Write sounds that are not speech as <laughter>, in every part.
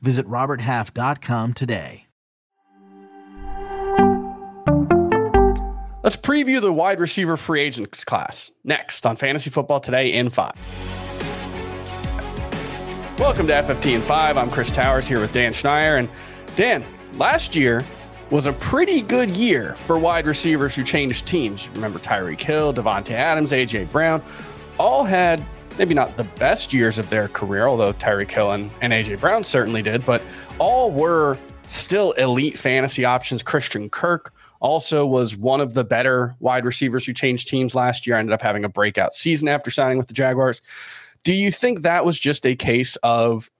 Visit RobertHalf.com today. Let's preview the wide receiver free agents class next on Fantasy Football Today in 5. Welcome to FFT in 5. I'm Chris Towers here with Dan Schneier. And Dan, last year was a pretty good year for wide receivers who changed teams. Remember Tyreek Hill, Davante Adams, AJ Brown, all had maybe not the best years of their career, although Tyreek Hill and, and AJ Brown certainly did, but all were still elite fantasy options. Christian Kirk also was one of the better wide receivers who changed teams last year, ended up having a breakout season after signing with the Jaguars. Do you think that was just a case of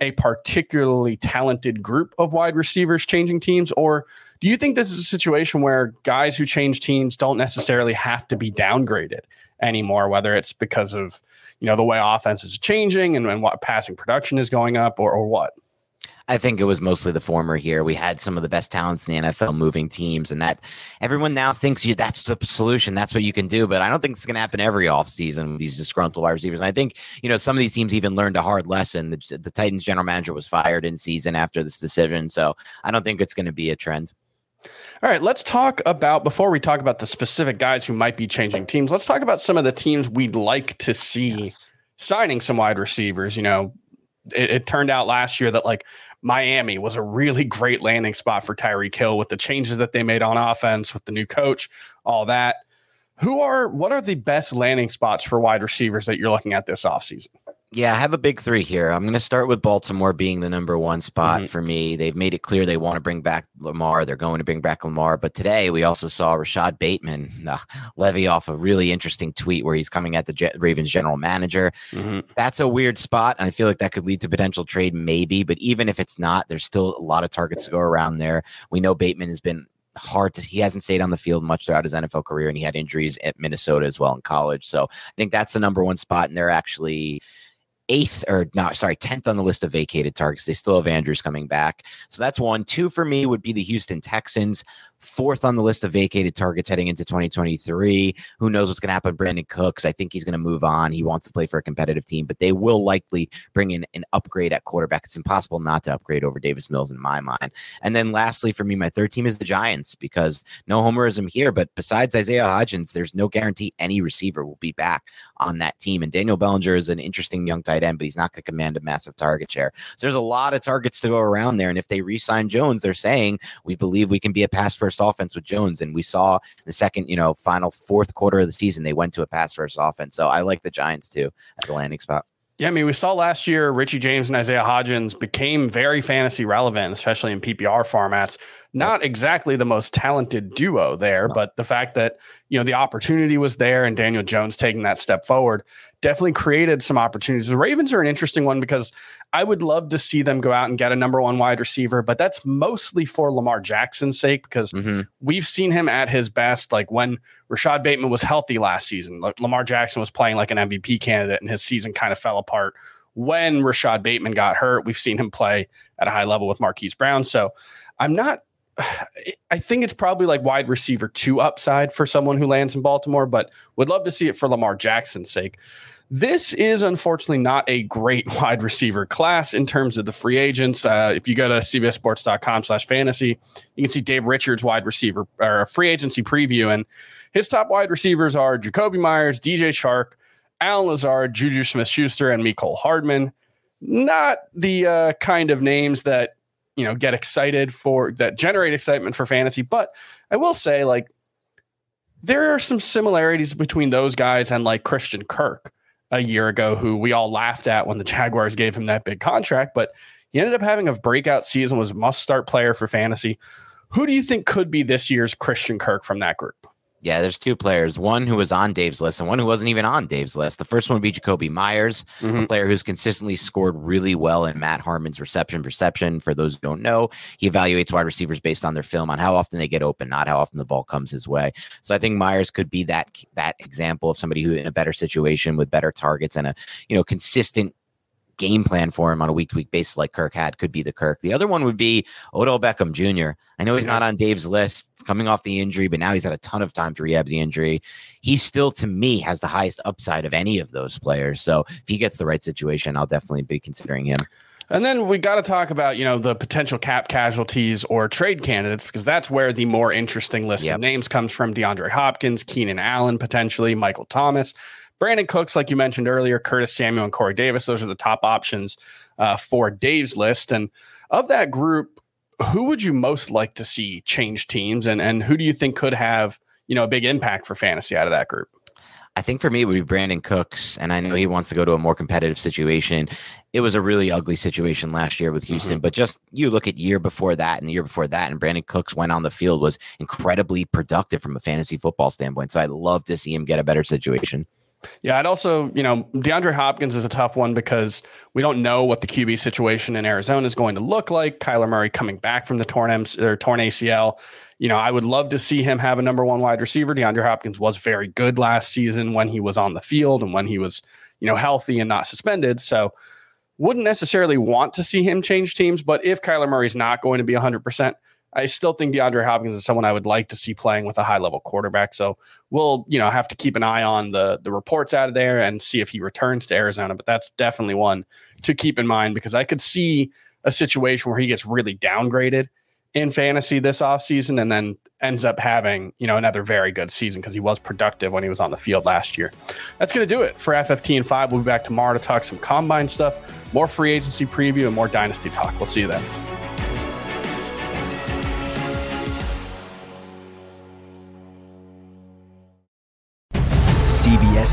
a particularly talented group of wide receivers changing teams? Or do you think this is a situation where guys who change teams don't necessarily have to be downgraded anymore, whether it's because of you know the way offense is changing and, and what passing production is going up or, or what? I think it was mostly the former here. We had some of the best talents in the NFL moving teams, and that everyone now thinks you that's the solution. That's what you can do. But I don't think it's going to happen every offseason with these disgruntled wide receivers. And I think, you know, some of these teams even learned a hard lesson. The, the Titans general manager was fired in season after this decision. So I don't think it's going to be a trend. All right, let's talk about before we talk about the specific guys who might be changing teams. Let's talk about some of the teams we'd like to see yes. signing some wide receivers. You know, it, it, turned out last year that like Miami was a really great landing spot for Tyreek Hill with the changes that they made on offense, with the new coach, all that. Who are what are the best landing spots for wide receivers that you're looking at this offseason? Yeah, I have a big three here. I'm going to start with Baltimore being the number one spot mm-hmm. for me. They've made it clear they want to bring back Lamar. They're going to bring back Lamar. But today we also saw Rashad Bateman uh, levy off a really interesting tweet where he's coming at the Je- Ravens general manager. Mm-hmm. That's a weird spot. And I feel like that could lead to potential trade, maybe. But even if it's not, there's still a lot of targets to go around there. We know Bateman has been hard to he hasn't stayed on the field much throughout his NFL career and he had injuries at Minnesota as well in college. So I think that's the number one spot and they're actually eighth or no, sorry, 10th on the list of vacated targets. They still have Andrews coming back. So that's one. Two for me would be the Houston Texans fourth on the list of vacated targets heading into 2023. Who knows what's going to happen with Brandin Cooks? I think he's going to move on. He wants to play for a competitive team, but they will likely bring in an upgrade at quarterback. It's impossible not to upgrade over Davis Mills in my mind. And then lastly, for me, my third team is the Giants because no homerism here, but besides Isaiah Hodgins, there's no guarantee any receiver will be back on that team. And Daniel Bellinger is an interesting young tight end, but he's not going to command a massive target share. So there's a lot of targets to go around there. And if they re sign Jones, they're saying we believe we can be a pass first first offense with Jones. And we saw the second, you know, final fourth quarter of the season, they went to a pass first offense. So I like the Giants too as a landing spot. Yeah, I mean, we saw last year Richie James and Isaiah Hodgins became very fantasy relevant, especially in PPR formats. Not exactly the most talented duo there, but the fact that, you know, the opportunity was there and Daniel Jones taking that step forward definitely created some opportunities. The Ravens are an interesting one because I would love to see them go out and get a number one wide receiver, but that's mostly for Lamar Jackson's sake because mm-hmm. we've seen him at his best. Like when Rashad Bateman was healthy last season, Lamar Jackson was playing like an MVP candidate and his season kind of fell apart. When Rashad Bateman got hurt, we've seen him play at a high level with Marquise Brown. So I'm not <sighs> I think it's probably like wide receiver two upside for someone who lands in Baltimore, but would love to see it for Lamar Jackson's sake. This is unfortunately not a great <laughs> wide receiver class in terms of the free agents. Uh, if you go to cbsports.com slash fantasy, you can see Dave Richard's wide receiver or free agency preview. And his top wide receivers are Jakobi Meyers, DJ Chark, Allen Lazard, Juju Smith Schuster, and Mecole Hardman. Not the uh, kind of names that, you know, get excited for that generate excitement for fantasy. But I will say, like, there are some similarities between those guys and like Christian Kirk a year ago who we all laughed at when the Jaguars gave him that big contract, but he ended up having a breakout season, was must start player for fantasy. Who do you think could be this year's Christian Kirk from that group? Yeah, there's two players. One who was on Dave's list and one who wasn't even on Dave's list. The first one would be Jakobi Meyers, mm-hmm. a player who's consistently scored really well in Matt Harmon's reception perception. For those who don't know, he evaluates wide receivers based on their film, on how often they get open, not how often the ball comes his way. So I think Meyers could be that that example of somebody who in a better situation with better targets and a you know consistent game plan for him on a week to week basis like Kirk had could be the Kirk. The other one would be Odell Beckham Jr. I know he's not on Dave's list coming off the injury, but now he's had a ton of time to rehab the injury. He still, to me, has the highest upside of any of those players. So if he gets the right situation, I'll definitely be considering him. And then we got to talk about, you know, the potential cap casualties or trade candidates because that's where the more interesting list yep. of names comes from. DeAndre Hopkins, Keenan Allen, potentially Michael Thomas. Brandin Cooks, like you mentioned earlier, Curtis Samuel and Corey Davis, those are the top options uh, for Dave's list. And of that group, who would you most like to see change teams, and and who do you think could have you know a big impact for fantasy out of that group? I think for me it would be Brandin Cooks, and I know he wants to go to a more competitive situation. It was a really ugly situation last year with mm-hmm. Houston, mm-hmm. but just you look at year before that and the year before that, and Brandin Cooks went on the field was incredibly productive from a fantasy football standpoint. So I'd love to see him get a better situation. Yeah, I'd also, you know, DeAndre Hopkins is a tough one because we don't know what the QB situation in Arizona is going to look like. Kyler Murray coming back from the torn, M- or torn ACL. You know, I would love to see him have a number one wide receiver. DeAndre Hopkins was very good last season when he was on the field and when he was, you know, healthy and not suspended. So, wouldn't necessarily want to see him change teams. But if Kyler Murray's not going to be 100%, I still think DeAndre Hopkins is someone I would like to see playing with a high level quarterback. So we'll, you know, have to keep an eye on the the reports out of there and see if he returns to Arizona. But that's definitely one to keep in mind because I could see a situation where he gets really downgraded in fantasy this offseason and then ends up having, you know, another very good season because he was productive when he was on the field last year. That's going to do it for FFT and 5. We'll be back tomorrow to talk some combine stuff, more free agency preview, and more dynasty talk. We'll see you then.